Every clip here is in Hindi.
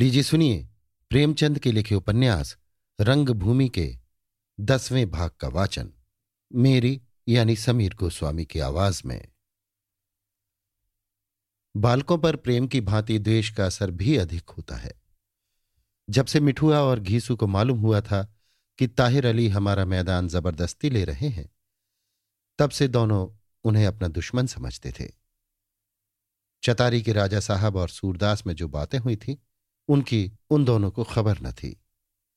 लीजिए सुनिए प्रेमचंद के लिखे उपन्यास रंगभूमि के दसवें भाग का वाचन, मेरी यानी समीर गोस्वामी की आवाज़ में। बालकों पर प्रेम की भांति द्वेष का असर भी अधिक होता है। जब से मिठुआ और घीसू को मालूम हुआ था कि ताहिर अली हमारा मैदान ज़बरदस्ती ले रहे हैं, तब से दोनों उन्हें अपना दुश्मन समझते थे। चतारी के राजा साहब और सूरदास में जो बातें हुई थी उनकी उन दोनों को खबर न थी।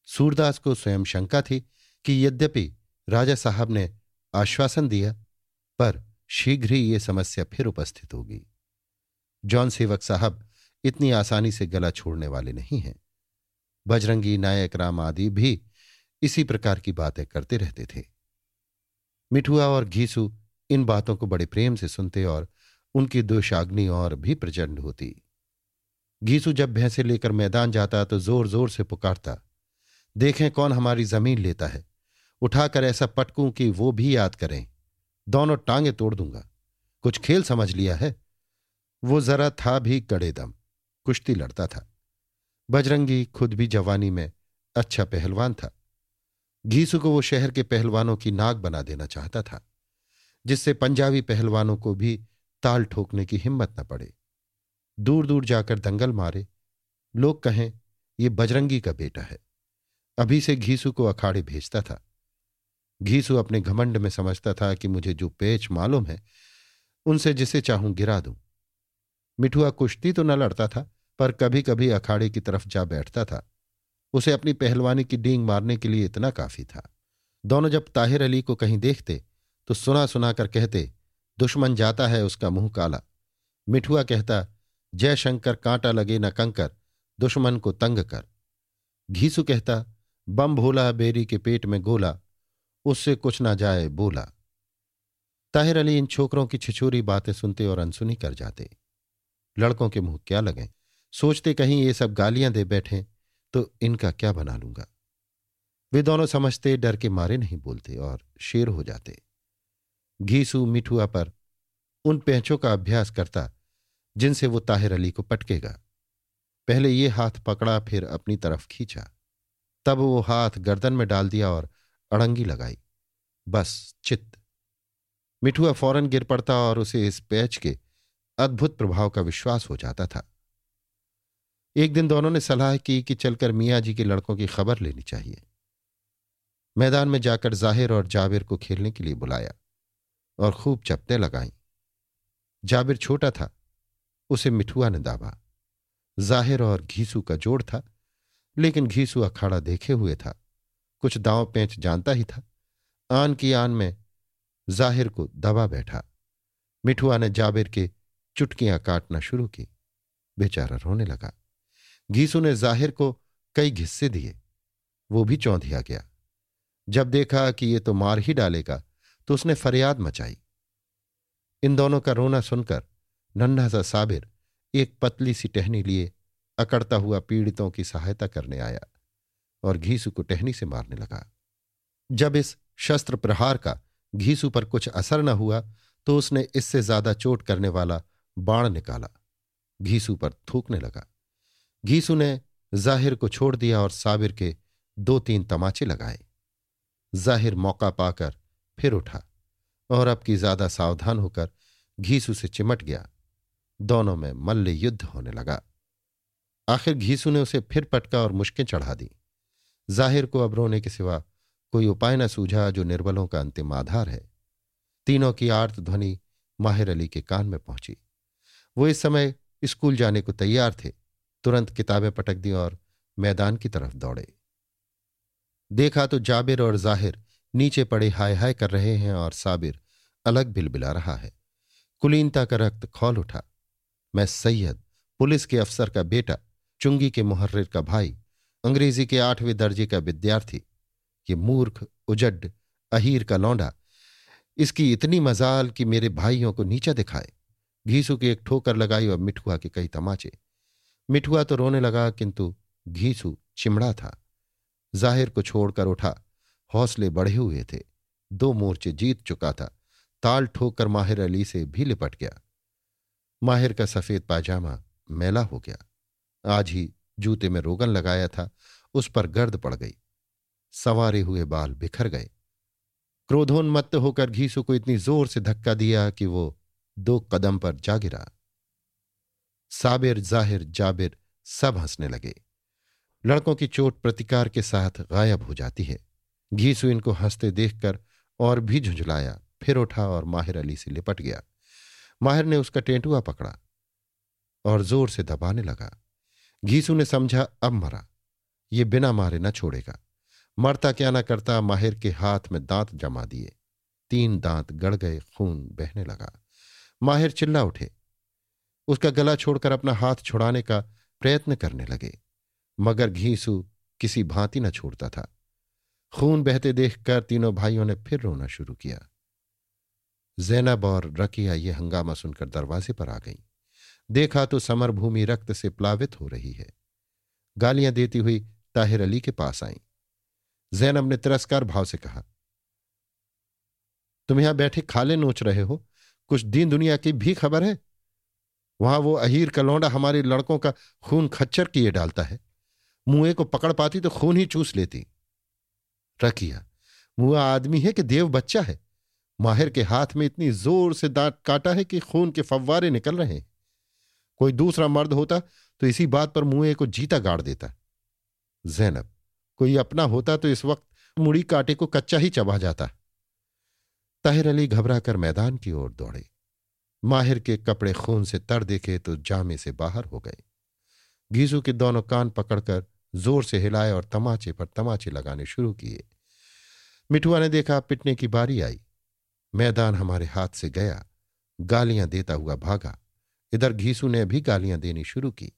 सूरदास को स्वयं शंका थी कि यद्यपि राजा साहब ने आश्वासन दिया, पर शीघ्र ही ये समस्या फिर उपस्थित होगी। जॉन सेवक साहब इतनी आसानी से गला छोड़ने वाले नहीं हैं। बजरंगी, नायक, राम आदि भी इसी प्रकार की बातें करते रहते थे। मिठुआ और घीसू इन बातों को बड़े प्रेम से सुनते और उनकी दुशाग्नि और भी प्रचंड होती। घीसू जब भैंसे लेकर मैदान जाता तो ज़ोर ज़ोर से पुकारता, देखें कौन हमारी ज़मीन लेता है। उठाकर ऐसा पटकूं कि वो भी याद करें। दोनों टांगे तोड़ दूँगा। कुछ खेल समझ लिया है? वो जरा था भी कड़े दम। कुश्ती लड़ता था। बजरंगी खुद भी जवानी में अच्छा पहलवान था। घीसू को वो शहर के पहलवानों की नाक बना देना चाहता था, जिससे पंजाबी पहलवानों को भी ताल ठोकने की हिम्मत न पड़े। दूर दूर जाकर दंगल मारे। लोग कहें, ये बजरंगी का बेटा है। अभी से घीसू को अखाड़े भेजता था। घीसू अपने घमंड में समझता था कि मुझे जो पेच मालूम है, उनसे जिसे चाहूँ गिरा दूँ। मिठुआ कुश्ती तो न लड़ता था, पर कभी कभी अखाड़े की तरफ़ जा बैठता था। उसे अपनी पहलवानी की डींग मारने के लिए इतना काफ़ी था। दोनों जब ताहिर अली को कहीं देखते तो सुना सुना कर कहते, दुश्मन जाता है उसका मुँह काला। मिठुआ कहता जय शंकर कांटा लगे न कंकर, दुश्मन को तंग कर। घीसु कहता, बम भोला बेरी के पेट में गोला, उससे कुछ ना जाए बोला। ताहिर अली इन छोकरों की छिछोरी बातें सुनते और अनसुनी कर जाते। लड़कों के मुँह क्या लगे? सोचते कहीं ये सब गालियाँ दे बैठे तो इनका क्या बना लूँगा? वे दोनों समझते, डर के मारे नहीं बोलते और शेर हो जाते। घीसू मिठुआ पर, उन पैंचों का अभ्यास करता जिनसे वो ताहिर अली को पटकेगा। पहले ये हाथ पकड़ा, फिर अपनी तरफ़ खींचा। तब वो हाथ गर्दन में डाल दिया और अड़ंगी लगाई। बस, चित्त। मिठुआ फ़ौरन गिर पड़ता और उसे इस पैच के अद्भुत प्रभाव का विश्वास हो जाता था। एक दिन दोनों ने सलाह की कि चलकर मियाँ जी के लड़कों की खबर लेनी चाहिए। मैदान में जाकर ज़ाहिर और जाबिर को खेलने के लिए बुलाया और खूब चपते लगाई। जाबिर छोटा था उसे मिठुआ ने दाबा। ज़ाहिर और घीसू का जोड़ था, लेकिन घीसू अखाड़ा देखे हुए था। कुछ दांव पेंच जानता ही था। आन की आन में ज़ाहिर को दबा बैठा। मिठुआ ने जाबिर के चुटकियाँ काटना शुरू की। बेचारा रोने लगा। घीसू ने ज़ाहिर को कई घिस्से दिए। वो भी चौंधिया गया। जब देखा कि ये तो मार ही डालेगा तो उसने फरियाद मचाई। इन दोनों का रोना सुनकर नन्हा सा साबिर एक पतली सी टहनी लिए अकड़ता हुआ पीड़ितों की सहायता करने आया और घीसू को टहनी से मारने लगा। जब इस शस्त्र प्रहार का घीसू पर कुछ असर न हुआ तो उसने इससे ज़्यादा चोट करने वाला बाण निकाला। घीसू पर थूकने लगा। घीसू ने ज़ाहिर को छोड़ दिया और साबिर के दो तीन तमाचे लगाए। ज़ाहिर मौका पाकर फिर उठा और अब की ज़्यादा सावधान होकर घीसू से चिमट गया। दोनों में मल्ल युद्ध होने लगा। आखिर घीसू ने उसे फिर पटका और मुश्कें चढ़ा दी। ज़ाहिर को अब रोने के सिवा कोई उपाय न सूझा जो निर्बलों का अंतिम आधार है। तीनों की आर्त ध्वनि माहिर अली के कान में पहुँची। वो इस समय स्कूल जाने को तैयार थे, तुरंत किताबें पटक दी और मैदान की तरफ़ दौड़े। देखा तो जाबिर और ज़ाहिर नीचे पड़े हाय हाय कर रहे हैं और साबिर अलग बिलबिला रहा है। कुलीनता का रक्त खोल उठा। मैं सैयद, पुलिस के अफसर का बेटा, चुंगी के मुहर्र का भाई, अंग्रेज़ी के आठवें दर्जे का विद्यार्थी। ये मूर्ख उजड अहीर का लौंडा, इसकी इतनी मजाल कि मेरे भाइयों को नीचा दिखाए। घीसू की एक ठोकर लगाई और मिठुआ के कई तमाचे। मिठुआ तो रोने लगा, किंतु घीसू चिमड़ा था। ज़ाहिर को छोड़कर उठा। हौसले बढ़े हुए थे। दो मोर्चे जीत चुका था। ताल ठोकर माहिर अली से भी लिपट गया। माहिर का सफ़ेद पायजामा मैला हो गया। आज ही जूते में रोगन लगाया था, उस पर गर्द पड़ गई। सवारे हुए बाल बिखर गए। क्रोधोन्मत्त होकर घीसू को इतनी ज़ोर से धक्का दिया कि वो दो कदम पर जा गिरा। साबिर, ज़ाहिर, जाबिर सब हंसने लगे। लड़कों की चोट प्रतिकार के साथ गायब हो जाती है। घीसू इनको हँसते देखकर और भी झुंझलाया, फिर उठा और माहिर अली से लिपट गया। माहिर ने उसका टेंटुआ पकड़ा और ज़ोर से दबाने लगा। घीसू ने समझा, अब मरा। ये बिना मारे न छोड़ेगा। मरता क्या ना करता, माहिर के हाथ में दांत जमा दिए। तीन दांत गड़ गए, खून बहने लगा। माहिर चिल्ला उठे। उसका गला छोड़कर अपना हाथ छुड़ाने का प्रयत्न करने लगे। मगर घीसू किसी भांति न छोड़ता था। खून बहते देखकर तीनों भाइयों ने फिर रोना शुरू किया। जैनब और रकिया ये हंगामा सुनकर दरवाजे पर आ गईं। देखा तो समर भूमि रक्त से प्लावित हो रही है। गालियाँ देती हुई ताहिर अली के पास आई। जैनब ने तिरस्कार भाव से कहा, तुम यहाँ बैठे खाले नोच रहे हो? कुछ दीन दुनिया की भी खबर है? वहाँ वो अहीर का लौंडा हमारे लड़कों का खून खच्चर किए डालता है। मुए को पकड़ पाती तो खून ही चूस लेती। रखिया मुआ आदमी है कि देव बच्चा है? माहिर के हाथ में इतनी ज़ोर से दांत काटा है कि खून के फव्वारे निकल रहे हैं। कोई दूसरा मर्द होता तो इसी बात पर मुँह को जीता गाड़ देता। जैनब, कोई अपना होता तो इस वक्त मुड़ी काटे को कच्चा ही चबा जाता। ताहिर अली घबराकर मैदान की ओर दौड़े। माहिर के कपड़े खून से तर देखे तो जामे से बाहर हो गए। घीसू के दोनों कान पकड़कर ज़ोर से हिलाए और तमाचे पर तमाचे लगाने शुरू किए। मिठुआ ने देखा पिटने की बारी आई। मैदान हमारे हाथ से गया, गालियाँ देता हुआ भागा। इधर घीसू ने भी गालियाँ देनी शुरू की।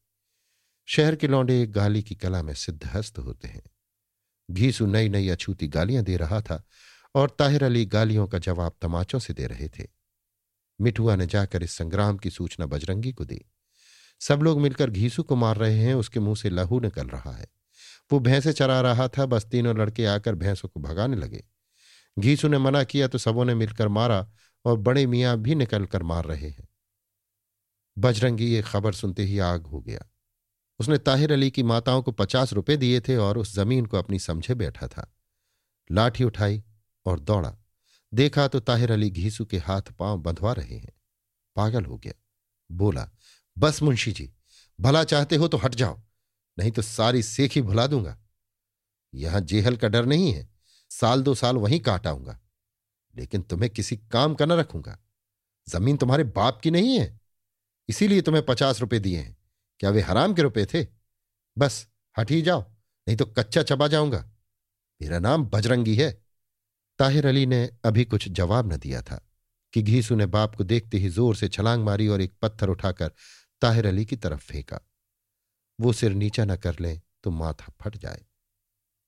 शहर के लौंडे एक गाली की कला में सिद्धहस्त होते हैं। घीसू नई नई अछूती गालियाँ दे रहा था और ताहिर अली गालियों का जवाब तमाचों से दे रहे थे। मिठुआ ने जाकर इस संग्राम की सूचना बजरंगी को दी। सब लोग मिलकर घीसू को मार रहे हैं, उसके मुँह से लहू निकल रहा है। वो भैंसे चरा रहा था, बस तीनों लड़के आकर भैंसों को भगाने लगे। घीसू ने मना किया तो सबों ने मिलकर मारा और बड़े मियाँ भी निकलकर मार रहे हैं। बजरंगी ये खबर सुनते ही आग हो गया। उसने ताहिर अली की माताओं को पचास रुपए दिए थे और उस ज़मीन को अपनी समझे बैठा था। लाठी उठाई और दौड़ा। देखा तो ताहिर अली घीसू के हाथ पाँव बंधवा रहे हैं। पागल हो गया। बोला, बस मुंशी जी, भला चाहते हो तो हट जाओ, नहीं तो सारी सेख ही भुला दूँगा। यहाँ जेहल का डर नहीं है। साल दो साल वहीं काटाऊँगा, लेकिन तुम्हें किसी काम का न रखूँगा। ज़मीन तुम्हारे बाप की नहीं है, इसीलिए तुम्हें पचास रुपए दिए हैं। क्या वे हराम के रुपए थे? बस, हट ही जाओ, नहीं तो कच्चा चबा जाऊँगा। मेरा नाम बजरंगी है। ताहिर अली ने अभी कुछ जवाब न दिया था, कि घीसू ने बाप को देखते ही ज़ोर से छलांग मारी और एक पत्थर उठाकर ताहिर अली की तरफ़ फेंका। वो सिर नीचा न कर ले तो माथा फट जाए।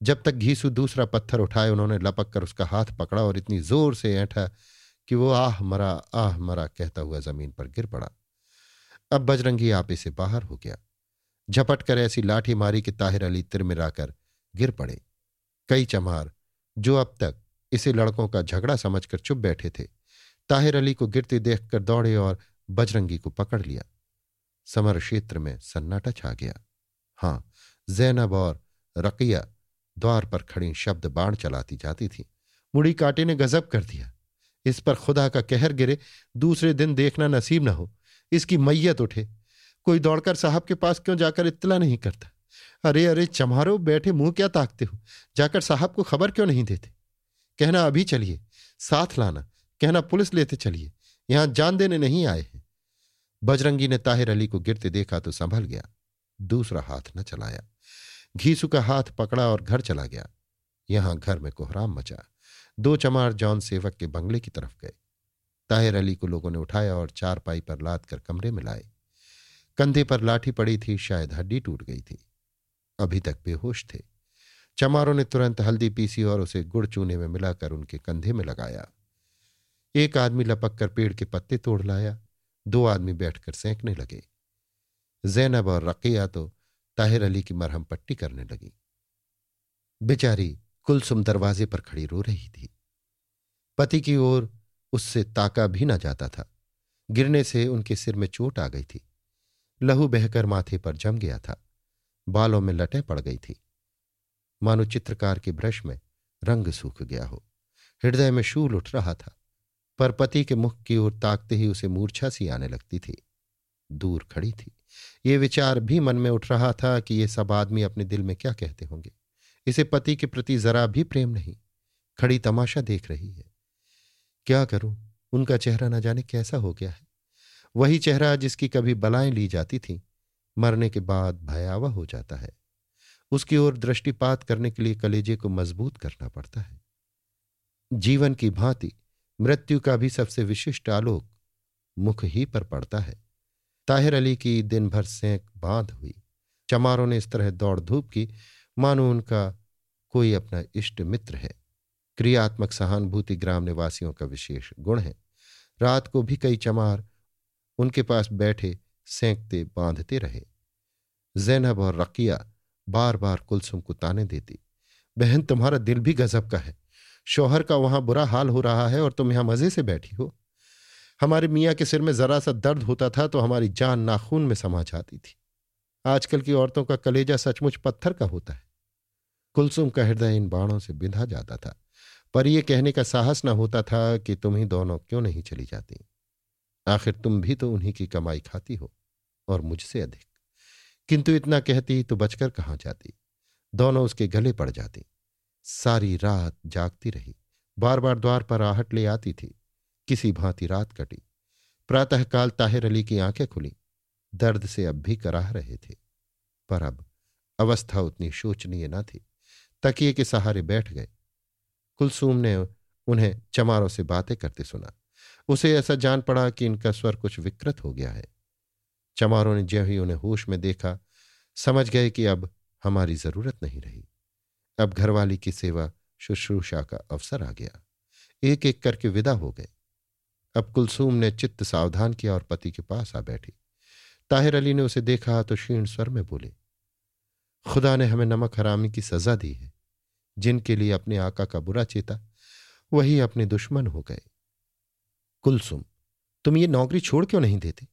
जब तक घीसू दूसरा पत्थर उठाए, उन्होंने लपक कर उसका हाथ पकड़ा और इतनी ज़ोर से ऐठा कि वो आह मरा आह मरा कहता हुआ ज़मीन पर गिर पड़ा। अब बजरंगी आपे से बाहर हो गया। झपट कर ऐसी लाठी मारी कि ताहिर अली तिरमिराकर गिर पड़े। कई चमार, जो अब तक इसे लड़कों का झगड़ा समझकर चुप बैठे थे, ताहिर अली को गिरते देखकर दौड़े और बजरंगी को पकड़ लिया। समर क्षेत्र में सन्नाटा छा गया। हाँ, जैनब और रकिया द्वार पर खड़ी शब्द बाण चलाती जाती थी। मुड़ी काटे ने गजब कर दिया। इस पर खुदा का कहर गिरे, दूसरे दिन देखना नसीब न हो। इसकी मैयत उठे। कोई दौड़कर साहब के पास क्यों जाकर इत्तला नहीं करता? अरे अरे, चमारो, बैठे मुँह क्या ताकते हो? जाकर साहब को खबर क्यों नहीं देते? कहना, अभी चलिए। साथ लाना। कहना, पुलिस लेते चलिए। यहाँ जान देने नहीं आए हैं। बजरंगी ने ताहिर अली को गिरते देखा तो संभल गया। दूसरा हाथ न चलाया। घीसू का हाथ पकड़ा और घर चला गया। यहाँ घर में कोहराम मचा। दो चमार जॉन सेवक के बंगले की तरफ़ गए। ताहिर अली को लोगों ने उठाया और चार पाई पर लाद कर कमरे में लाए। कंधे पर लाठी पड़ी थी, शायद हड्डी टूट गई थी। अभी तक बेहोश थे। चमारों ने तुरंत हल्दी पीसी और उसे गुड़ चूने में मिलाकर उनके कंधे में लगाया। एक आदमी लपक कर पेड़ के पत्ते तोड़ लाया। दो आदमी बैठकर सेंकने लगे। जैनब और रकिया तो ताहिर अली की मरहम पट्टी करने लगी। बेचारी कुलसुम दरवाजे पर खड़ी रो रही थी। पति की ओर उससे ताका भी ना जाता था। गिरने से उनके सिर में चोट आ गई थी। लहू बहकर माथे पर जम गया था। बालों में लटें पड़ गई थी। मानो चित्रकार के ब्रश में रंग सूख गया हो। हृदय में शूल उठ रहा था। पर पति के मुख की ओर ताकते ही उसे मूर्छा सी आने लगती थी। दूर खड़ी थी। ये विचार भी मन में उठ रहा था कि ये सब आदमी अपने दिल में क्या कहते होंगे। इसे पति के प्रति जरा भी प्रेम नहीं, खड़ी तमाशा देख रही है। क्या करूँ? उनका चेहरा न जाने कैसा हो गया है। वही चेहरा जिसकी कभी बलाएँ ली जाती थी, मरने के बाद भयावह हो जाता है। उसकी ओर दृष्टिपात करने के लिए कलेजे को मज़बूत करना पड़ता है। जीवन की भांति मृत्यु का भी सबसे विशिष्ट आलोक मुख ही पर पड़ता है। ताहिर अली की दिन भर सेंक बाँध हुई। चमारों ने इस तरह दौड़ धूप की, मानो उनका कोई अपना इष्ट मित्र है। क्रियात्मक सहानुभूति ग्राम निवासियों का विशेष गुण है। रात को भी कई चमार उनके पास बैठे सेंकते बांधते रहे। जैनब और रकिया बार बार कुलसुम को ताने देती, बहन, तुम्हारा दिल भी गजब का है। शोहर का वहाँ बुरा हाल हो रहा है और तुम यहाँ मज़े से बैठी हो। हमारे मियाँ के सिर में जरा सा दर्द होता था तो हमारी जान नाखून में समा जाती थी। आजकल की औरतों का कलेजा सचमुच पत्थर का होता है। कुलसुम का हृदय इन बाणों से बिंधा जाता था, पर यह कहने का साहस न होता था कि तुम ही दोनों क्यों नहीं चली जाती। आखिर तुम भी तो उन्हीं की कमाई खाती हो, और मुझसे अधिक। किंतु इतना कहती तो बचकर कहाँ जाती? दोनों उसके गले पड़ जाती। सारी रात जागती रही। बार बार द्वार पर आहट ले आती थी। किसी भांति रात कटी। प्रातःकाल ताहिर अली की आँखें खुली। दर्द से अब भी कराह रहे थे। पर अब अवस्था उतनी शोचनीय न थी। तकिए के सहारे बैठ गए। कुलसूम ने उन्हें चमारों से बातें करते सुना। उसे ऐसा जान पड़ा कि इनका स्वर कुछ विकृत हो गया है। चमारों ने ज्यों ही उन्हें होश में देखा, समझ गए कि अब हमारी ज़रूरत नहीं रही। अब घरवाली की सेवा शुश्रूषा का अवसर आ गया। एक एक करके विदा हो गए। अब कुलसूम ने चित्त सावधान किया और पति के पास आ बैठी। ताहिर अली ने उसे देखा तो क्षीण स्वर में बोले, खुदा ने हमें नमक हरामी की सजा दी है, जिनके लिए अपने आका का बुरा चेता, वही अपने दुश्मन हो गए। कुलसुम, तुम ये नौकरी छोड़ क्यों नहीं देते?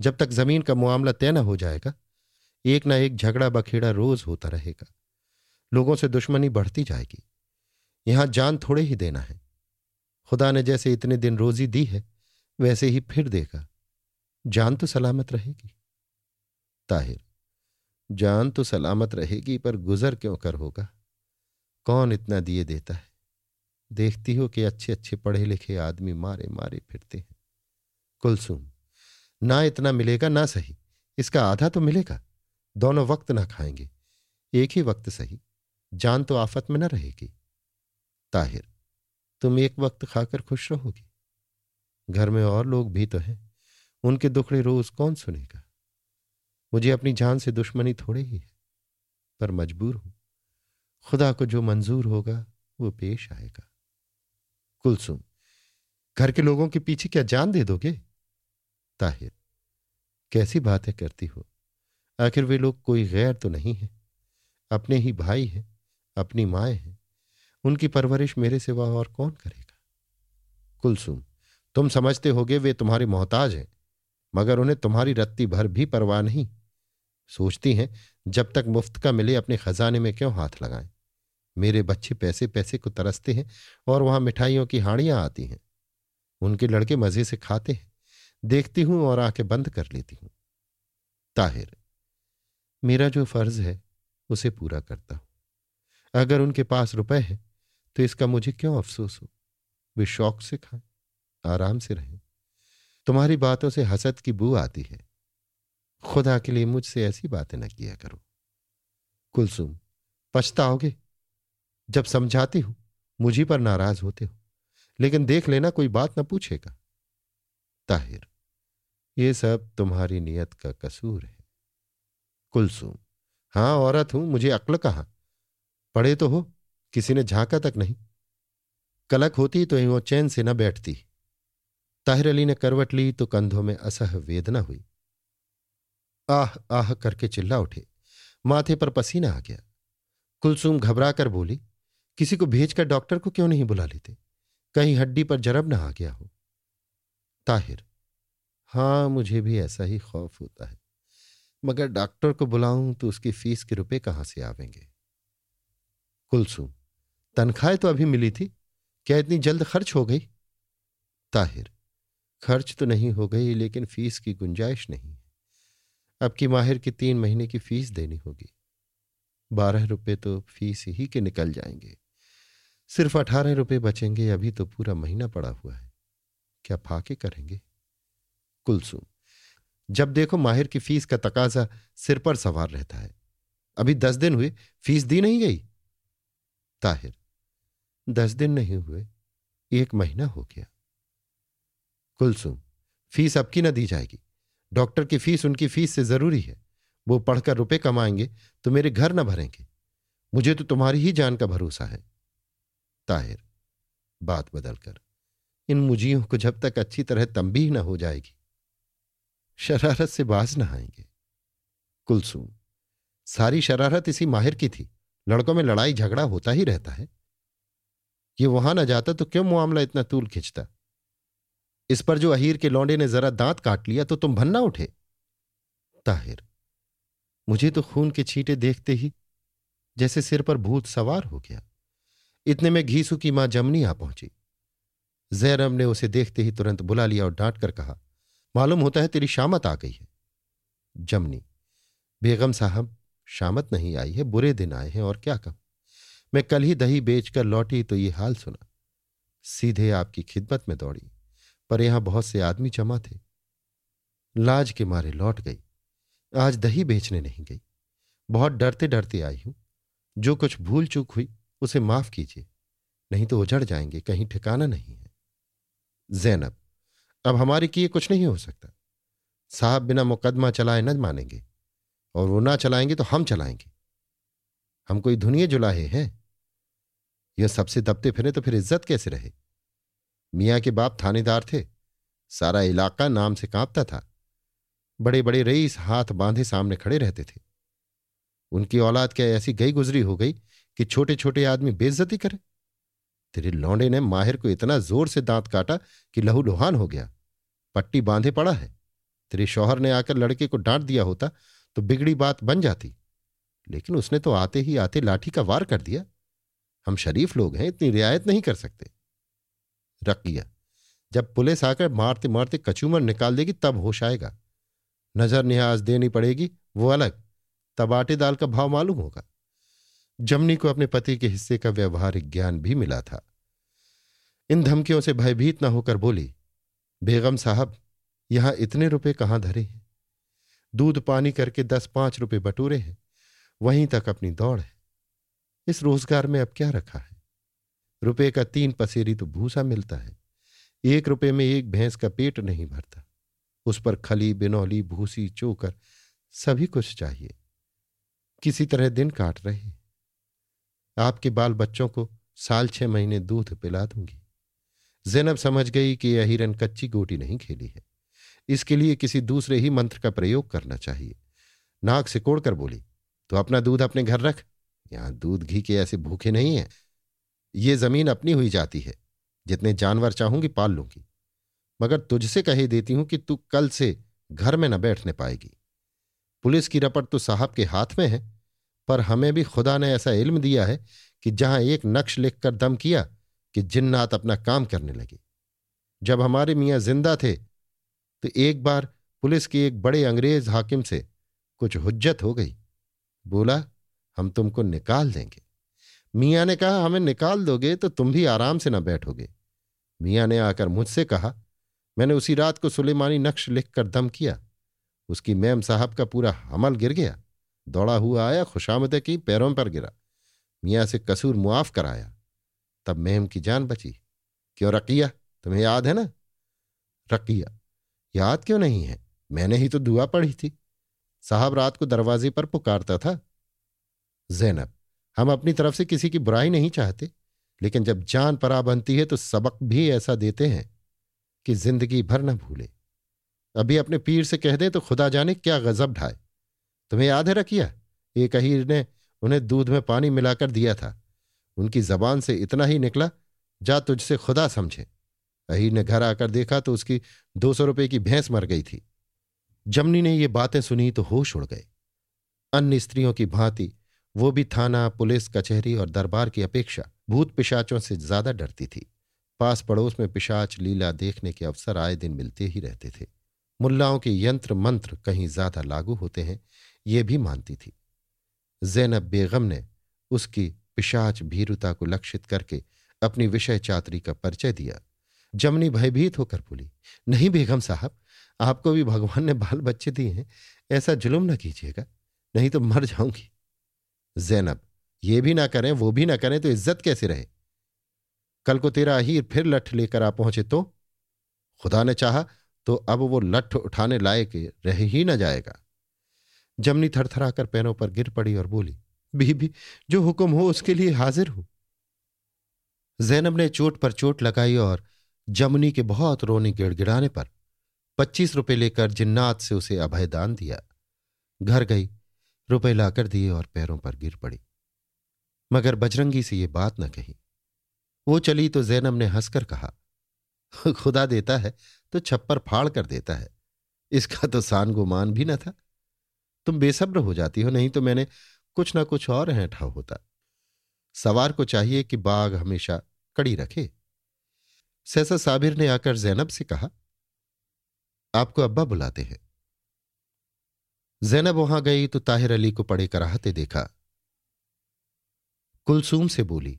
जब तक ज़मीन का मामला तय न हो जाएगा, एक ना एक झगड़ा बखेड़ा रोज होता रहेगा। लोगों से दुश्मनी बढ़ती जाएगी। यहाँ जान थोड़े ही देना है। खुदा ने जैसे इतने दिन रोजी दी है, वैसे ही फिर देगा जान तो सलामत रहेगी। ताहिर, जान तो सलामत रहेगी, पर गुजर क्यों कर होगा? कौन इतना दिए देता है? देखती हो कि अच्छे अच्छे पढ़े लिखे आदमी मारे मारे फिरते हैं। कुलसुम, ना इतना मिलेगा ना सही। इसका आधा तो मिलेगा। दोनों वक्त ना खाएँगे। एक ही वक्त सही। जान तो आफत में न रहेगी। ताहिर तुम एक वक्त खाकर खुश रहोगी। घर में और लोग भी तो हैं। उनके दुखड़े रोज कौन सुनेगा? मुझे अपनी जान से दुश्मनी थोड़े ही है, पर मजबूर हूँ। खुदा को जो मंजूर होगा, वो पेश आएगा। कुलसुम, घर के लोगों के पीछे क्या जान दे दोगे? ताहिर, कैसी बातें करती हो? आखिर वे लोग कोई गैर तो नहीं है। अपने ही भाई हैं, अपनी माए हैं। उनकी परवरिश मेरे सिवा और कौन करेगा? कुलसुम, तुम समझते होगे वे तुम्हारे मोहताज हैं, मगर उन्हें तुम्हारी रत्ती भर भी परवाह नहीं। सोचती हैं, जब तक मुफ़्त का मिले अपने खजाने में क्यों हाथ लगाएँ? मेरे बच्चे पैसे पैसे को तरसते हैं और वहाँ मिठाइयों की हाड़ियाँ आती हैं। उनके लड़के मज़े से खाते हैं, देखती हूँ और आँखें बंद कर लेती हूँ। ताहिर, मेरा जो फ़र्ज़ है, उसे पूरा करता हूँ। अगर उनके पास रुपए है तो इसका मुझे क्यों अफसोस हो? वे शौक से खाएँ, आराम से रहें। तुम्हारी बातों से हसद की बू आती है। खुदा के लिए मुझसे ऐसी बातें न किया करो। कुलसुम, पछताओगे? जब समझाती हूँ, मुझी पर नाराज़ होते हो। लेकिन देख लेना, कोई बात न पूछेगा। ताहिर, ये सब तुम्हारी नियत का कसूर है। कुलसुम, हाँ, औरत हूँ, मुझे अक्ल कहा? पढ़े तो हो। किसी ने झांका तक नहीं। कलक होती तो वो चैन से न बैठती। ताहिर अली ने करवट ली तो कंधों में असह वेदना हुई। आह आह करके चिल्ला उठे। माथे पर पसीना आ गया। कुलसुम घबरा कर बोली, किसी को भेजकर डॉक्टर को क्यों नहीं बुला लेते? कहीं हड्डी पर जरब ना आ गया हो। ताहिर, हाँ, मुझे भी ऐसा ही खौफ होता है। मगर डॉक्टर को बुलाऊं तो उसकी फ़ीस के रुपए कहाँ से आवेंगे? कुलसुम तनख्वाह तो अभी मिली थी। क्या इतनी जल्द खर्च हो गई? ताहिर, खर्च तो नहीं हो गई, लेकिन फ़ीस की गुंजाइश नहीं है। अब की माहिर की तीन महीने की फ़ीस देनी होगी। बारह रुपए तो फ़ीस ही के निकल जाएँगे। सिर्फ़ अठारह रुपए बचेंगे, अभी तो पूरा महीना पड़ा हुआ है। क्या फाके करेंगे? कुलसुम, जब देखो माहिर की फ़ीस का तकाजा सिर पर सवार रहता है। अभी दस दिन हुए, फ़ीस दी नहीं गई। ताहिर दस दिन नहीं हुए, एक महीना हो गया। कुलसुम, फ़ीस अब की ना दी जाएगी। डॉक्टर की फ़ीस उनकी फ़ीस से ज़रूरी है। वो पढ़कर रुपए कमाएँगे तो मेरे घर ना भरेंगे। मुझे तो तुम्हारी ही जान का भरोसा है। ताहिर, बात बदलकर, इन मुजियों को जब तक अच्छी तरह तंबी ना हो जाएगी, शरारत से बाज न आएँगे। कुलसुम, सारी शरारत इसी माहिर की थी। लड़कों में लड़ाई झगड़ा होता ही रहता है। ये वहाँ ना जाता तो क्यों मामला इतना तूल खिंचता? इस पर जो अहीर के लौंडे ने जरा दांत काट लिया तो तुम भन्ना उठे। ताहिर, मुझे तो खून के छींटे देखते ही जैसे सिर पर भूत सवार हो गया। इतने में घीसू की माँ जमनी आ पहुँची। जैरम ने उसे देखते ही तुरंत बुला लिया और डांट कर कहा, मालूम होता है तेरी शामत आ गई है। जमनी, बेगम साहब, शामत नहीं आई है, बुरे दिन आए हैं, और क्या कहूँ? मैं कल ही दही बेचकर लौटी तो ये हाल सुना। सीधे आपकी खिदमत में दौड़ी, पर यहाँ बहुत से आदमी जमा थे। लाज के मारे लौट गई। आज दही बेचने नहीं गई। बहुत डरते डरते आई हूँ। जो कुछ भूल चूक हुई, उसे माफ़ कीजिए। नहीं तो उजड़ जाएँगे, कहीं ठिकाना नहीं है। जैनब, अब हमारे किए कुछ नहीं हो सकता। साहब बिना मुकदमा चलाए न मानेंगे, और वो ना चलाएँगे तो हम चलाएँगे। हम कोई धुनिए जुलाहे हैं? यह सबसे दबते फिरे तो फिर इज़्ज़त कैसे रहे? मियाँ के बाप थानेदार थे। सारा इलाका नाम से कांपता था। बड़े बड़े रईस हाथ बांधे सामने खड़े रहते थे। उनकी औलाद क्या ऐसी गई गुजरी हो गई कि छोटे छोटे आदमी बेइज्जती करे? तेरे लौंडे ने माहिर को इतना ज़ोर से दांत काटा कि लहू लुहान हो गया। पट्टी बांधे पड़ा है। तेरे शौहर ने आकर लड़के को डांट दिया होता तो बिगड़ी बात बन जाती। लेकिन उसने तो आते ही आते लाठी का वार कर दिया। हम शरीफ लोग हैं, इतनी रियायत नहीं कर सकते। रकिया, जब पुलिस आकर मारते मारते कचूमर निकाल देगी, तब होश आएगा। नज़र निहाज देनी पड़ेगी, वो अलग तब आटे दाल का भाव मालूम होगा। जमनी को अपने पति के हिस्से का व्यवहारिक ज्ञान भी मिला था। इन धमकियों से भयभीत न होकर बोली, बेगम साहब, यहाँ इतने रुपए कहाँ धरे हैं? दूध पानी करके दस पाँच रुपए बटूरे हैं, वहीं तक अपनी दौड़ है। इस रोज़गार में अब क्या रखा है? रुपए का तीन पसेरी तो भूसा मिलता है। एक रुपए में एक भैंस का पेट नहीं भरता। उस पर खली, बिनौली, भूसी, चोकर सभी कुछ चाहिए। किसी तरह दिन काट रहे हैं। आपके बाल बच्चों को साल छह महीने दूध पिला दूँगी। जैनब समझ गई कि यह हिरन कच्ची गोटी नहीं खेली है। इसके लिए किसी दूसरे ही मंत्र का प्रयोग करना चाहिए। नाक से कोड़कर बोली तो अपना दूध अपने घर रख। यहाँ दूध घी के ऐसे भूखे नहीं है। ये ज़मीन अपनी हुई जाती है, जितने जानवर चाहूँगी पाल लूँगी। मगर तुझसे कही देती हूँ कि तू कल से घर में न बैठने पाएगी। पुलिस की रपट तो साहब के हाथ में है, पर हमें भी खुदा ने ऐसा इल्म दिया है कि जहाँ एक नक्श लिखकर दम किया कि जिन्नात अपना काम करने लगे। जब हमारे मियाँ ज़िंदा थे तो एक बार पुलिस के एक बड़े अंग्रेज़ हाकिम से कुछ हुज्जत हो गई। बोला हम तुमको निकाल देंगे। मियाँ ने कहा, हमें निकाल दोगे तो तुम भी आराम से ना बैठोगे। मियाँ ने आकर मुझसे कहा, मैंने उसी रात को सुलेमानी नक्श लिखकर दम किया। उसकी मैम साहब का पूरा हमल गिर गया। दौड़ा हुआ आया, खुशामद की पैरों पर गिरा। मियाँ से कसूर मुआफ कराया। तब मैम की जान बची। क्यों रकिया? तुम्हें याद है ना? रकिया, याद क्यों नहीं है? मैंने ही तो दुआ पढ़ी थी। साहब रात को दरवाजे पर पुकारता था। जैनब, हम अपनी तरफ़ से किसी की बुराई नहीं चाहते, लेकिन जब जान परा बनती है तो सबक भी ऐसा देते हैं कि ज़िंदगी भर न भूले। अभी अपने पीर से कह दे तो खुदा जाने क्या गजब ढाए। तुम्हें याद है रखिया एक अहीर ने उन्हें दूध में पानी मिलाकर दिया था। उनकी जबान से इतना ही निकला, जा तुझसे खुदा समझे। अहीर ने घर आकर देखा तो उसकी दो सौ रुपये की भैंस मर गई थी। जमनी ने ये बातें सुनी तो होश उड़ गए। अन्य स्त्रियों की भांति वो भी थाना, पुलिस, कचहरी और दरबार की अपेक्षा भूत पिशाचों से ज़्यादा डरती थी। पास पड़ोस में पिशाच लीला देखने के अवसर आए दिन मिलते ही रहते थे। मुल्लाओं के यंत्र मंत्र कहीं ज़्यादा लागू होते हैं, ये भी मानती थी। जैनब बेगम ने उसकी पिशाच भीरुता को लक्षित करके अपनी विषय चात्री का परिचय दिया। जमनी भयभीत होकर बोली, नहीं बेगम साहब, आपको भी भगवान ने बाल बच्चे दिए हैं, ऐसा जुलुम न कीजिएगा, नहीं तो मर जाऊँगी। जैनब, ये भी ना करें, वो भी ना करें तो इज़्ज़त कैसे रहे? कल को तेरा अहीर फिर लठ लेकर आ पहुँचे तो? खुदा ने चाहा तो अब वो लठ उठाने लायक रह ही ना जाएगा। जमनी थरथराकर पैरों पर गिर पड़ी और बोली, बीबी, जो हुक्म हो उसके लिए हाजिर हूँ। जैनब ने चोट पर चोट लगाई और जमुनी के बहुत रोने गिड़गिड़ाने पर पच्चीस रुपए लेकर जिन्नात से उसे अभयदान दिया। घर गई। रुपए लाकर दिए और पैरों पर गिर पड़ी। मगर बजरंगी से ये बात न कही। वो चली तो जैनब ने हंसकर कहा, खुदा देता है तो छप्पर फाड़ कर देता है। इसका तो सान गुमान भी न था। तुम बेसब्र हो जाती हो, नहीं तो मैंने कुछ ना कुछ और हैठा होता। सवार को चाहिए कि बाघ हमेशा कड़ी रखे। सहसा साबिर ने आकर जैनब से कहा, आपको अब्बा बुलाते हैं। जैनब वहाँ गई तो ताहिर अली को पड़े कराहते देखा। कुलसूम से बोली,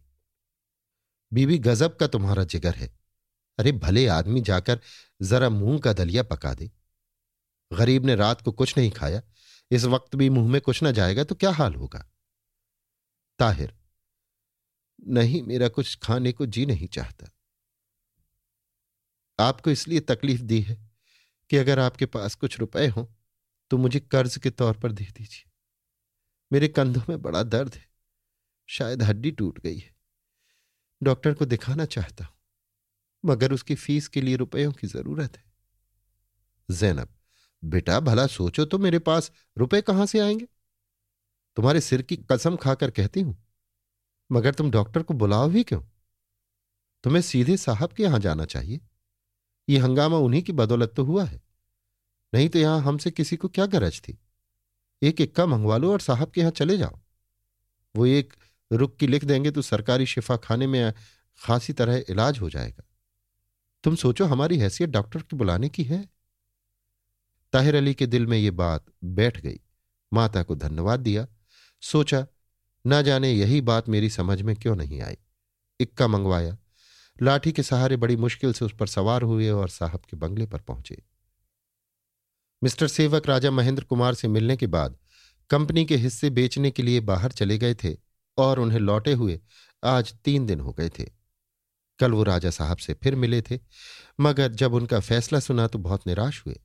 बीबी, गजब का तुम्हारा जिगर है। अरे, भले आदमी जाकर जरा मुँह का दलिया पका दे। गरीब ने रात को कुछ नहीं खाया। इस वक्त भी मुँह में कुछ ना जाएगा तो क्या हाल होगा? ताहिर, नहीं, मेरा कुछ खाने को जी नहीं चाहता। आपको इसलिए तकलीफ़ दी है कि अगर आपके पास कुछ रुपए हों तो मुझे कर्ज के तौर पर दे दीजिए। मेरे कंधों में बड़ा दर्द है। शायद हड्डी टूट गई है। डॉक्टर को दिखाना चाहता हूँ, मगर उसकी फ़ीस के लिए रुपयों की ज़रूरत है। जैनब, बेटा भला सोचो तो मेरे पास रुपए कहाँ से आएँगे? तुम्हारे सिर की कसम खाकर कहती हूँ, मगर तुम डॉक्टर को बुलाओ भी क्यों? तुम्हें सीधे साहब के यहाँ जाना चाहिए। यह हंगामा उन्हीं की बदौलत तो हुआ है। नहीं तो यहाँ हमसे किसी को क्या गरज थी? एक इक्का मंगवा लो और साहब के यहाँ चले जाओ। वो एक रुक की लिख देंगे तो सरकारी शिफा खाने में खासी तरह इलाज हो जाएगा। तुम सोचो हमारी हैसियत डॉक्टर की बुलाने की है। ताहिर अली के दिल में ये बात बैठ गई। माता को धन्यवाद दिया। सोचा, ना जाने यही बात मेरी समझ में क्यों नहीं आई। इक्का मंगवाया। लाठी के सहारे बड़ी मुश्किल से उस पर सवार हुए और साहब के बंगले पर पहुँचे। मिस्टर सेवक राजा महेंद्र कुमार से मिलने के बाद कंपनी के हिस्से बेचने के लिए बाहर चले गए थे और उन्हें लौटे हुए आज तीन दिन हो गए थे। कल वो राजा साहब से फिर मिले थे, मगर जब उनका फैसला सुना तो बहुत निराश हुए।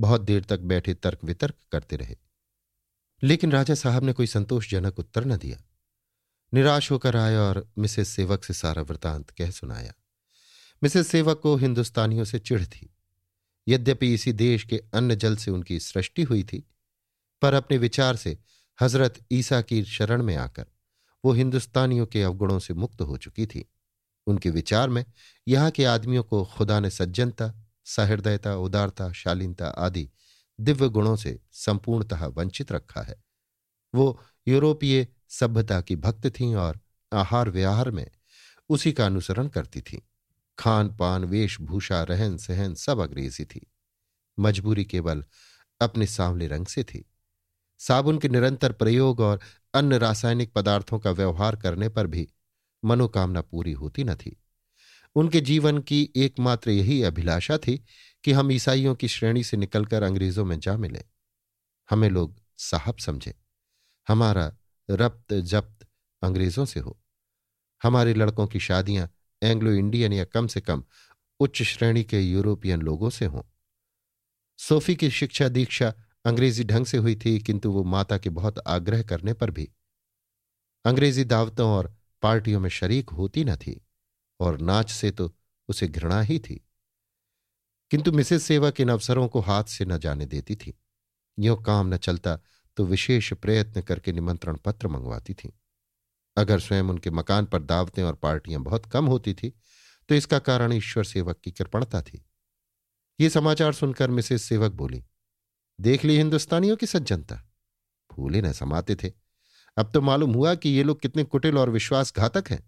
बहुत देर तक बैठे तर्क वितर्क करते रहे। लेकिन राजा साहब ने कोई संतोषजनक उत्तर न दिया। निराश होकर आए और मिसेस सेवक से सारा वृतांत कह सुनाया। मिसेस सेवक को हिंदुस्तानियों से चिढ़ थी। यद्यपि इसी देश के अन्न जल से उनकी सृष्टि हुई थी, पर अपने विचार से हज़रत ईसा की शरण में आकर वो हिंदुस्तानियों के अवगुणों से मुक्त हो चुकी थी। उनके विचार में यहाँ के आदमियों को खुदा ने सज्जनता, सहृदयता, उदारता, शालीनता आदि दिव्य गुणों से संपूर्णतः वंचित रखा है। वो यूरोपीय सभ्यता की भक्त थीं और आहार विहार में उसी का अनुसरण करती थीं। खान, पान वेशभूषा रहन सहन सब अंग्रेज़ी थी। मजबूरी केवल अपने सांवले रंग से थी। साबुन के निरंतर प्रयोग और अन्य रासायनिक पदार्थों का व्यवहार करने पर भी मनोकामना पूरी होती न थी। उनके जीवन की एकमात्र यही अभिलाषा थी कि हम ईसाइयों की श्रेणी से निकलकर अंग्रेज़ों में जा मिले। हमें लोग साहब समझे। हमारा रब्त, जब्त अंग्रेज़ों से हो। हमारे लड़कों की शादियाँ एंग्लो इंडियन या कम से कम उच्च श्रेणी के यूरोपियन लोगों से हों। सोफी की शिक्षा दीक्षा अंग्रेज़ी ढंग से हुई थी, किंतु वो माता के बहुत आग्रह करने पर भी। अंग्रेज़ी दावतों और पार्टियों में शरीक होती न थी, और नाच से तो उसे घृणा ही थी। किंतु मिसेस सेवक इन अवसरों को हाथ से न जाने देती थी। यो काम न चलता तो विशेष प्रयत्न करके निमंत्रण पत्र मंगवाती थी। अगर स्वयं उनके मकान पर दावतें और पार्टियाँ बहुत कम होती थी तो इसका कारण ईश्वर सेवक की कृपणता थी। ये समाचार सुनकर मिसेस सेवक बोली, देख ली हिंदुस्तानियों की सज्जनता। फूले न समाते थे। अब तो मालूम हुआ कि ये लोग कितने कुटिल और विश्वासघातक हैं।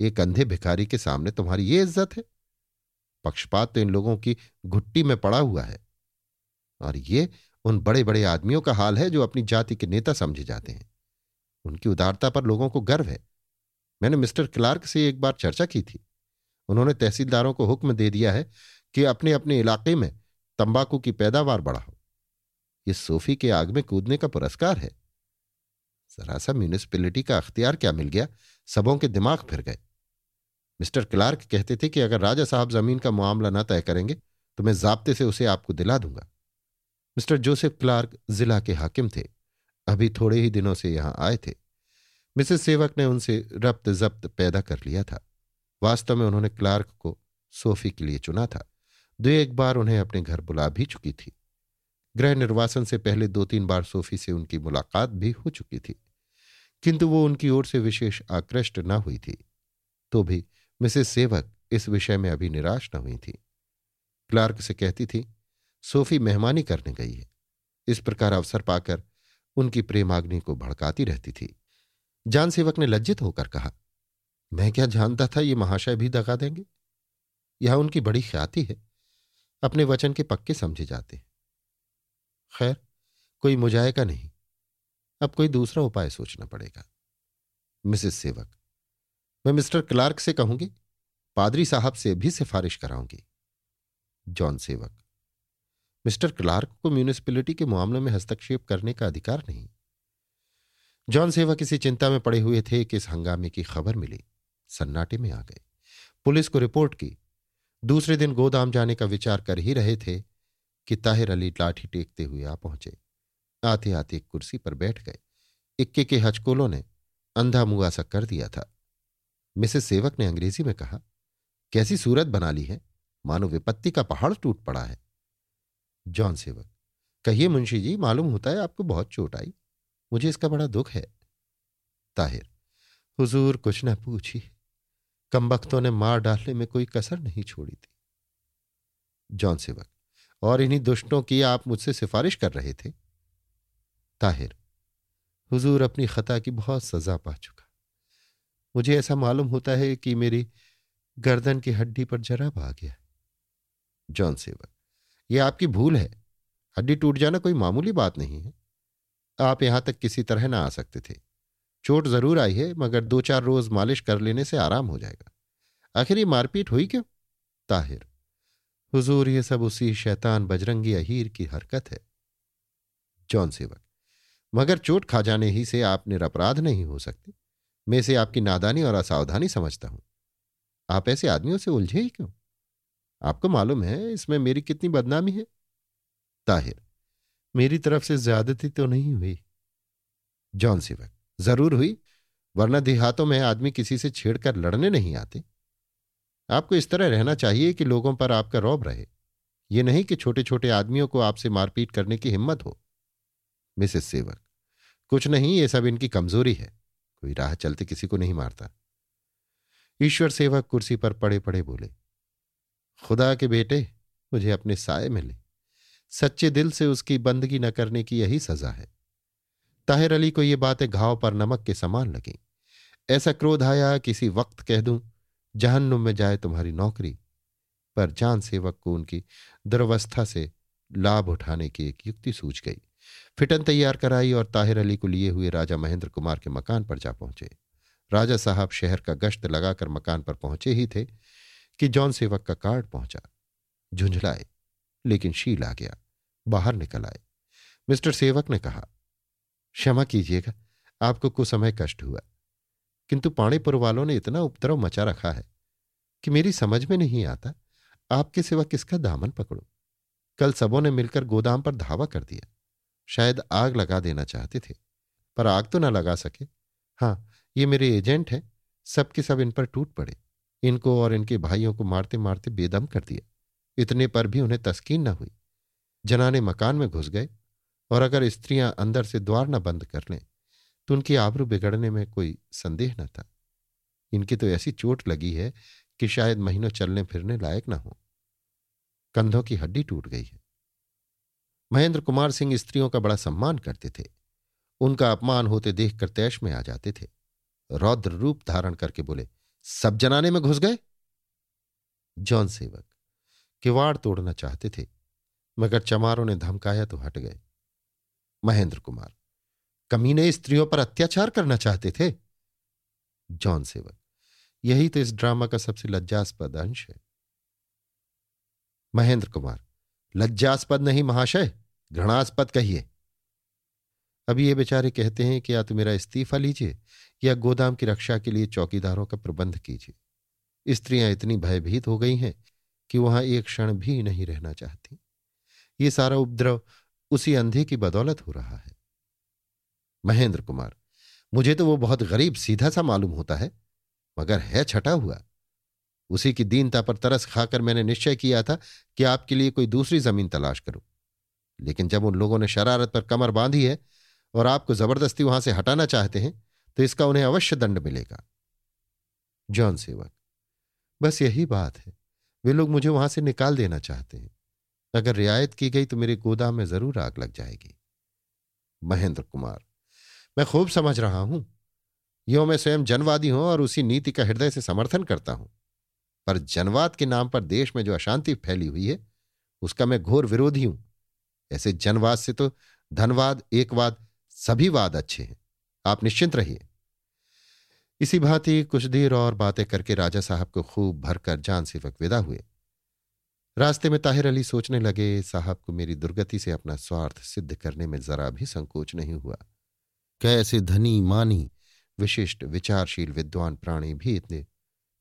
एक अंधे भिखारी के सामने तुम्हारी ये इज़्ज़त है। पक्षपात तो इन लोगों की घुट्टी में पड़ा हुआ है। और ये उन बड़े बड़े आदमियों का हाल है जो अपनी जाति के नेता समझे जाते हैं। उनकी उदारता पर लोगों को गर्व है। मैंने मिस्टर क्लार्क से एक बार चर्चा की थी। उन्होंने तहसीलदारों को हुक्म दे दिया है कि अपने अपने इलाके में तंबाकू की पैदावार बढ़ाओ। ये सोफी के आग में कूदने का पुरस्कार है। जरा सा म्यूनिसपैलिटी का अख्तियार क्या मिल गया? सबों के दिमाग फिर गए। मिस्टर क्लार्क कहते थे कि अगर राजा साहब ज़मीन का मामला ना तय करेंगे तो मैं जाब्ते से उसे आपको दिला दूँगा। मिस्टर जोसेफ क्लार्क जिला के हाकिम थे। अभी थोड़े ही दिनों से यहाँ आए थे। मिसेस सेवक ने उनसे रब्त जब्त पैदा कर लिया था। वास्तव में उन्होंने क्लार्क को सोफी के लिए चुना था। दो एक बार उन्हें अपने घर बुला भी चुकी थी। गृह निर्वासन से पहले दो तीन बार सोफी से उनकी मुलाकात भी हो चुकी थी। किंतु वो उनकी ओर से विशेष आकृष्ट न हुई थी। तो भी मिसेस सेवक इस विषय में अभी निराश न हुई थी। क्लार्क से कहती थी, सोफी मेहमानी करने गई है। इस प्रकार अवसर पाकर उनकी प्रेमाग्नि को भड़काती रहती थी। जान सेवक ने लज्जित होकर कहा, मैं क्या जानता था ये महाशय भी दगा देंगे? यह उनकी बड़ी ख्याति है। अपने वचन के पक्के समझे जाते हैं। खैर, कोई मुजायका नहीं। अब कोई दूसरा उपाय सोचना पड़ेगा। मिसेस सेवक, मैं मिस्टर क्लार्क से कहूँगी, पादरी साहब से भी सिफारिश कराऊँगी। जॉन सेवक मिस्टर क्लार्क को म्यूनिसिपैलिटी के मामले में हस्तक्षेप करने का अधिकार नहीं। जॉन सेवक इसी चिंता में पड़े हुए थे कि इस हंगामे की खबर मिली। सन्नाटे में आ गए। पुलिस को रिपोर्ट की। दूसरे दिन गोदाम जाने का विचार कर ही रहे थे कि ताहिर अली लाठी टेकते हुए आ पहुँचे। आते आते कुर्सी पर बैठ गए। इक्के के हचकोलों ने अंधा मुआ सा कर दिया था। मिसेस सेवक ने अंग्रेज़ी में कहा, कैसी सूरत बना ली है। मानो विपत्ति का पहाड़ टूट पड़ा है। जॉन सेवक। कहिए मुंशी जी, मालूम होता है आपको बहुत चोट आई। मुझे इसका बड़ा दुख है। ताहिर, हुजूर कुछ न पूछी। कम वक्तों ने मार डालने में कोई कसर नहीं छोड़ी थी। जॉन सेवक, और इन्हीं दुष्टों की आप मुझसे सिफारिश कर रहे थे? ताहिर, हुजूर अपनी खता की बहुत सजा पा चुका। मुझे ऐसा मालूम होता है कि मेरी गर्दन की हड्डी पर जराब आ गया। जॉन सेवक यह आपकी भूल है। हड्डी टूट जाना कोई मामूली बात नहीं है। आप यहाँ तक किसी तरह ना आ सकते थे। चोट ज़रूर आई है, मगर दो चार रोज मालिश कर लेने से आराम हो जाएगा। आखिर ये मारपीट हुई क्यों? ताहिर, हुजूर, ये सब उसी शैतान बजरंगी अहीर की हरकत है। जॉन सेवक, मगर चोट खा जाने ही से आप निरपराध नहीं हो सकते। मैं इसे आपकी नादानी और असावधानी समझता हूँ। आप ऐसे आदमियों से उलझे ही क्यों? आपको मालूम है, इसमें मेरी कितनी बदनामी है? ताहिर, मेरी तरफ़ से ज्यादती तो नहीं हुई। जॉन सेवक ज़रूर हुई, वरना देहातों में आदमी किसी से छेड़कर लड़ने नहीं आते। आपको इस तरह रहना चाहिए कि लोगों पर आपका रौब रहे। ये नहीं कि छोटे छोटे आदमियों को आपसे मारपीट करने की हिम्मत हो। मिसेस सेवक कुछ नहीं, ये सब इनकी कमज़ोरी है। कोई राह चलते किसी को नहीं मारता। ईश्वर सेवक कुर्सी पर पड़े पड़े बोले खुदा के बेटे, मुझे अपने साय मिले सच्चे दिल से उसकी बंदगी न करने की यही सजा है। ताहिर अली को ये बातें घाव पर नमक के समान लगी। ऐसा क्रोध आया किसी वक्त कह दूँ, जहन्नुम में जाए तुम्हारी नौकरी। पर जान सेवक को उनकी दुर्वस्था से लाभ उठाने की एक युक्ति सूझ गई। फिटन तैयार कराई और ताहिर अली को लिए हुए राजा महेंद्र कुमार के मकान पर जा पहुँचे। राजा साहब शहर का गश्त लगाकर मकान पर पहुँचे ही थे। कि जॉन सेवक का कार्ड पहुँचा। झुंझलाए, लेकिन शील आ गया, बाहर निकल आए। मिस्टर सेवक ने कहा, क्षमा कीजिएगा, आपको कुछ समय कष्ट हुआ, किंतु पाणीपुर वालों ने इतना उपद्रव मचा रखा है कि मेरी समझ में नहीं आता, आपके सिवा किसका दामन पकड़ो? कल सबों ने मिलकर गोदाम पर धावा कर दिया। शायद आग लगा देना चाहते थे, पर आग तो ना लगा सके। हाँ ये मेरे एजेंट हैं, सबके सब इन पर टूट पड़े। इनको और इनके भाइयों को मारते मारते बेदम कर दिया। इतने पर भी उन्हें तस्कीन न हुई। जनाने मकान में घुस गए और अगर स्त्रियाँ अंदर से द्वार न बंद कर लें तो उनकी आबरू बिगड़ने में कोई संदेह न था। इनकी तो ऐसी चोट लगी है कि शायद महीनों चलने फिरने लायक न हो। कंधों की हड्डी टूट गई है। महेंद्र कुमार सिंह स्त्रियों का बड़ा सम्मान करते थे। उनका अपमान होते देखकर तैश में आ जाते थे। रौद्र रूप धारण करके बोले सब जनाने में घुस गए। जॉन सेवक, किवाड़ तोड़ना चाहते थे, मगर चमारों ने धमकाया तो हट गए। महेंद्र कुमार, कमीने स्त्रियों पर अत्याचार करना चाहते थे? जॉन सेवक, यही तो इस ड्रामा का सबसे लज्जास्पद अंश है। महेंद्र कुमार, लज्जास्पद नहीं महाशय, घृणास्पद कहिए। अभी ये बेचारे कहते हैं कि, या तो मेरा इस्तीफा लीजिए, या गोदाम की रक्षा के लिए चौकीदारों का प्रबंध कीजिए। स्त्रियाँ इतनी भयभीत हो गई हैं कि वहाँ एक क्षण भी नहीं रहना चाहती। ये सारा उपद्रव उसी अंधे की बदौलत हो रहा है। महेंद्र कुमार, मुझे तो वो बहुत गरीब सीधा सा मालूम होता है, मगर है छटा हुआ। उसी की दीनता पर तरस खाकर मैंने निश्चय किया था कि आपके लिए कोई दूसरी ज़मीन तलाश करूँ। लेकिन जब उन लोगों ने शरारत पर कमर बांधी है और आपको ज़बरदस्ती वहाँ से हटाना चाहते हैं तो इसका उन्हें अवश्य दंड मिलेगा। जॉन सेवक, बस यही बात है। वे लोग मुझे वहाँ से निकाल देना चाहते हैं। अगर रियायत की गई तो मेरे गोदाम में ज़रूर आग लग जाएगी। महेंद्र कुमार, मैं खूब समझ रहा हूँ। यो मैं स्वयं जनवादी हूँ और उसी नीति का हृदय से समर्थन करता हूँ। पर जनवाद के नाम पर देश में जो अशांति फैली हुई है, उसका मैं घोर विरोधी हूँ। ऐसे जनवाद से तो धनवाद, एकवाद सभी वाद अच्छे हैं। आप निश्चिंत रहिए। इसी भांति कुछ देर और बातें करके राजा साहब को खूब भरकर जान सेवक विदा हुए। रास्ते में ताहिर अली सोचने लगे, साहब को मेरी दुर्गति से अपना स्वार्थ सिद्ध करने में जरा भी संकोच नहीं हुआ। कैसे धनी, मानी, विशिष्ट, विचारशील, विद्वान प्राणी भी इतने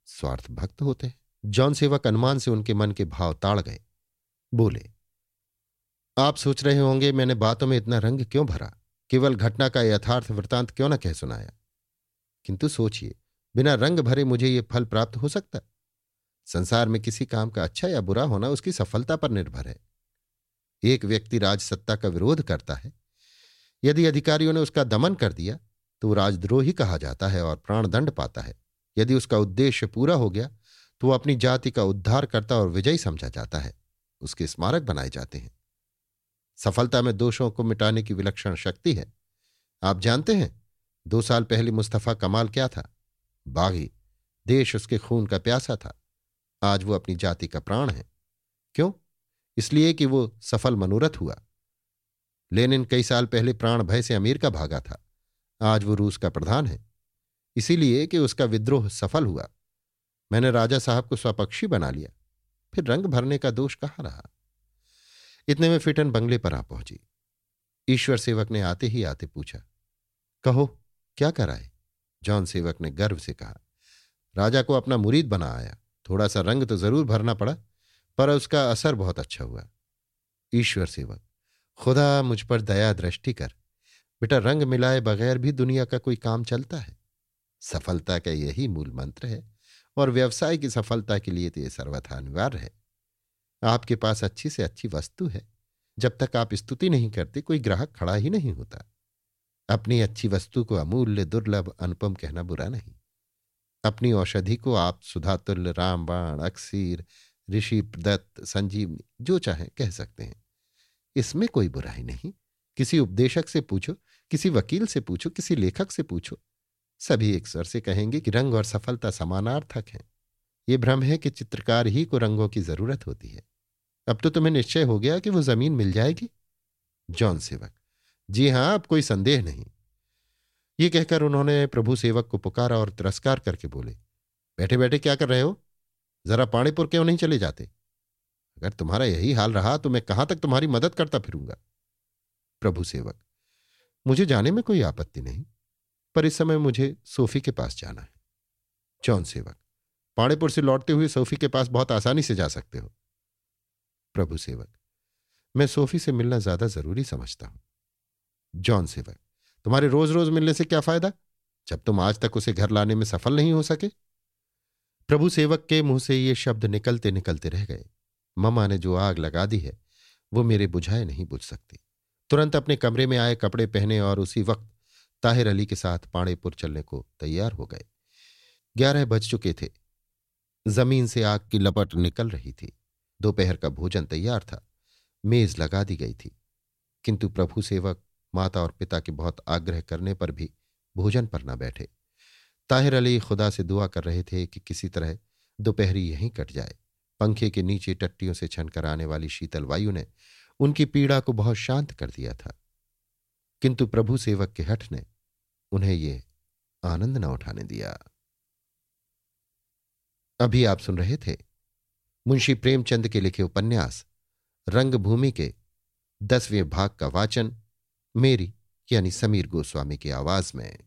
स्वार्थ भक्त होते हैं? जौन सेवक अनुमान से उनके मन के भाव ताड़ गए। बोले, आप सोच रहे होंगे, मैंने बातों में इतना रंग क्यों भरा? केवल घटना का यथार्थ वृतांत क्यों न कह सुनाया? किंतु सोचिए, बिना रंग भरे मुझे ये फल प्राप्त हो सकता संसार में किसी काम का अच्छा या बुरा होना उसकी सफलता पर निर्भर है। एक व्यक्ति राजसत्ता का विरोध करता है। यदि अधिकारियों ने उसका दमन कर दिया तो वो राजद्रोही कहा जाता है और प्राणदंड पाता है। यदि उसका उद्देश्य पूरा हो गया तो वो अपनी जाति का उद्धार करता और विजयी समझा जाता है। उसके स्मारक बनाए जाते हैं। सफलता में दोषों को मिटाने की विलक्षण शक्ति है। आप जानते हैं, दो साल पहले मुस्तफ़ा कमाल क्या था? बागी, देश उसके खून का प्यासा था। आज वो अपनी जाति का प्राण है। क्यों? इसलिए कि वो सफल मनोरथ हुआ। लेनिन कई साल पहले प्राण भय से अमीर का भागा था। आज वो रूस का प्रधान है। इसीलिए कि उसका विद्रोह सफल हुआ। मैंने राजा साहब को स्वपक्षी बना लिया। फिर रंग भरने का दोष कहाँ रहा? इतने में फिटन बंगले पर आ पहुँची। ईश्वर सेवक ने आते ही आते पूछा, कहो, क्या कराए? जॉन सेवक ने गर्व से कहा, राजा को अपना मुरीद बना आया। थोड़ा सा रंग तो ज़रूर भरना पड़ा, पर उसका असर बहुत अच्छा हुआ। ईश्वर सेवक, खुदा मुझ पर दया दृष्टि कर। बेटा, रंग मिलाए बगैर भी दुनिया का कोई काम चलता है। सफलता का यही मूल मंत्र है, और व्यवसाय की सफलता के लिए तो यह सर्वथा अनिवार्य है। आपके पास अच्छी से अच्छी वस्तु है। जब तक आप स्तुति नहीं करते, कोई ग्राहक खड़ा ही नहीं होता। अपनी अच्छी वस्तु को अमूल्य, दुर्लभ, अनुपम कहना बुरा नहीं। अपनी औषधि को आप सुधातुल्य, रामबाण, अक्सीर, ऋषि, दत्त, संजीवनी, जो चाहे कह सकते हैं। इसमें कोई बुराई नहीं। किसी उपदेशक से पूछो, किसी वकील से पूछो, किसी लेखक से पूछो। सभी एक स्वर से कहेंगे कि रंग और सफलता समानार्थक हैं। ये भ्रम है कि चित्रकार ही को रंगों की ज़रूरत होती है। अब तो तुम्हें निश्चय हो गया कि वो ज़मीन मिल जाएगी। जॉन सेवक, जी हाँ, अब कोई संदेह नहीं। ये कहकर उन्होंने प्रभु सेवक को पुकारा और तिरस्कार करके बोले बैठे बैठे क्या कर रहे हो? जरा पाणीपुर क्यों नहीं चले जाते? अगर तुम्हारा यही हाल रहा तो मैं कहाँ तक तुम्हारी मदद करता फिरूँगा? प्रभु सेवक, मुझे जाने में कोई आपत्ति नहीं, पर इस समय मुझे सोफी के पास जाना है। जॉन सेवक, पाणीपुर से लौटते हुए सोफी के पास बहुत आसानी से जा सकते हो। प्रभु सेवक। मैं सोफी से मिलना ज़्यादा ज़रूरी समझता हूँ। जॉन सेवक, तुम्हारे रोज रोज मिलने से क्या फ़ायदा? जब तुम आज तक उसे घर लाने में सफल नहीं हो सके। प्रभु सेवक के मुँह से ये शब्द निकलते निकलते रह गए। ममा ने जो आग लगा दी है, वो मेरे बुझाए नहीं बुझ सकती। तुरंत अपने कमरे में आए कपड़े पहने और उसी वक्त ताहिर अली के साथ पाणेपुर चलने को तैयार हो गए। ग्यारह बज चुके थे। ज़मीन से आग की लपट निकल रही थी। दोपहर का भोजन तैयार था। मेज लगा दी गई थी। किंतु प्रभु सेवक, माता और पिता के बहुत आग्रह करने पर भी भोजन पर न बैठे। ताहिर अली खुदा से दुआ कर रहे थे कि किसी तरह दोपहरी यहीं कट जाए। पंखे के नीचे टट्टियों से छनकर आने वाली शीतल वायु ने उनकी पीड़ा को बहुत शांत कर दिया था। किंतु प्रभु सेवक के हठ ने उन्हें ये आनंद न उठाने दिया। अभी आप सुन रहे थे मुंशी प्रेमचंद के लिखे उपन्यास, रंगभूमि के दसवें भाग का वाचन, मेरी यानी समीर गोस्वामी की आवाज़ में।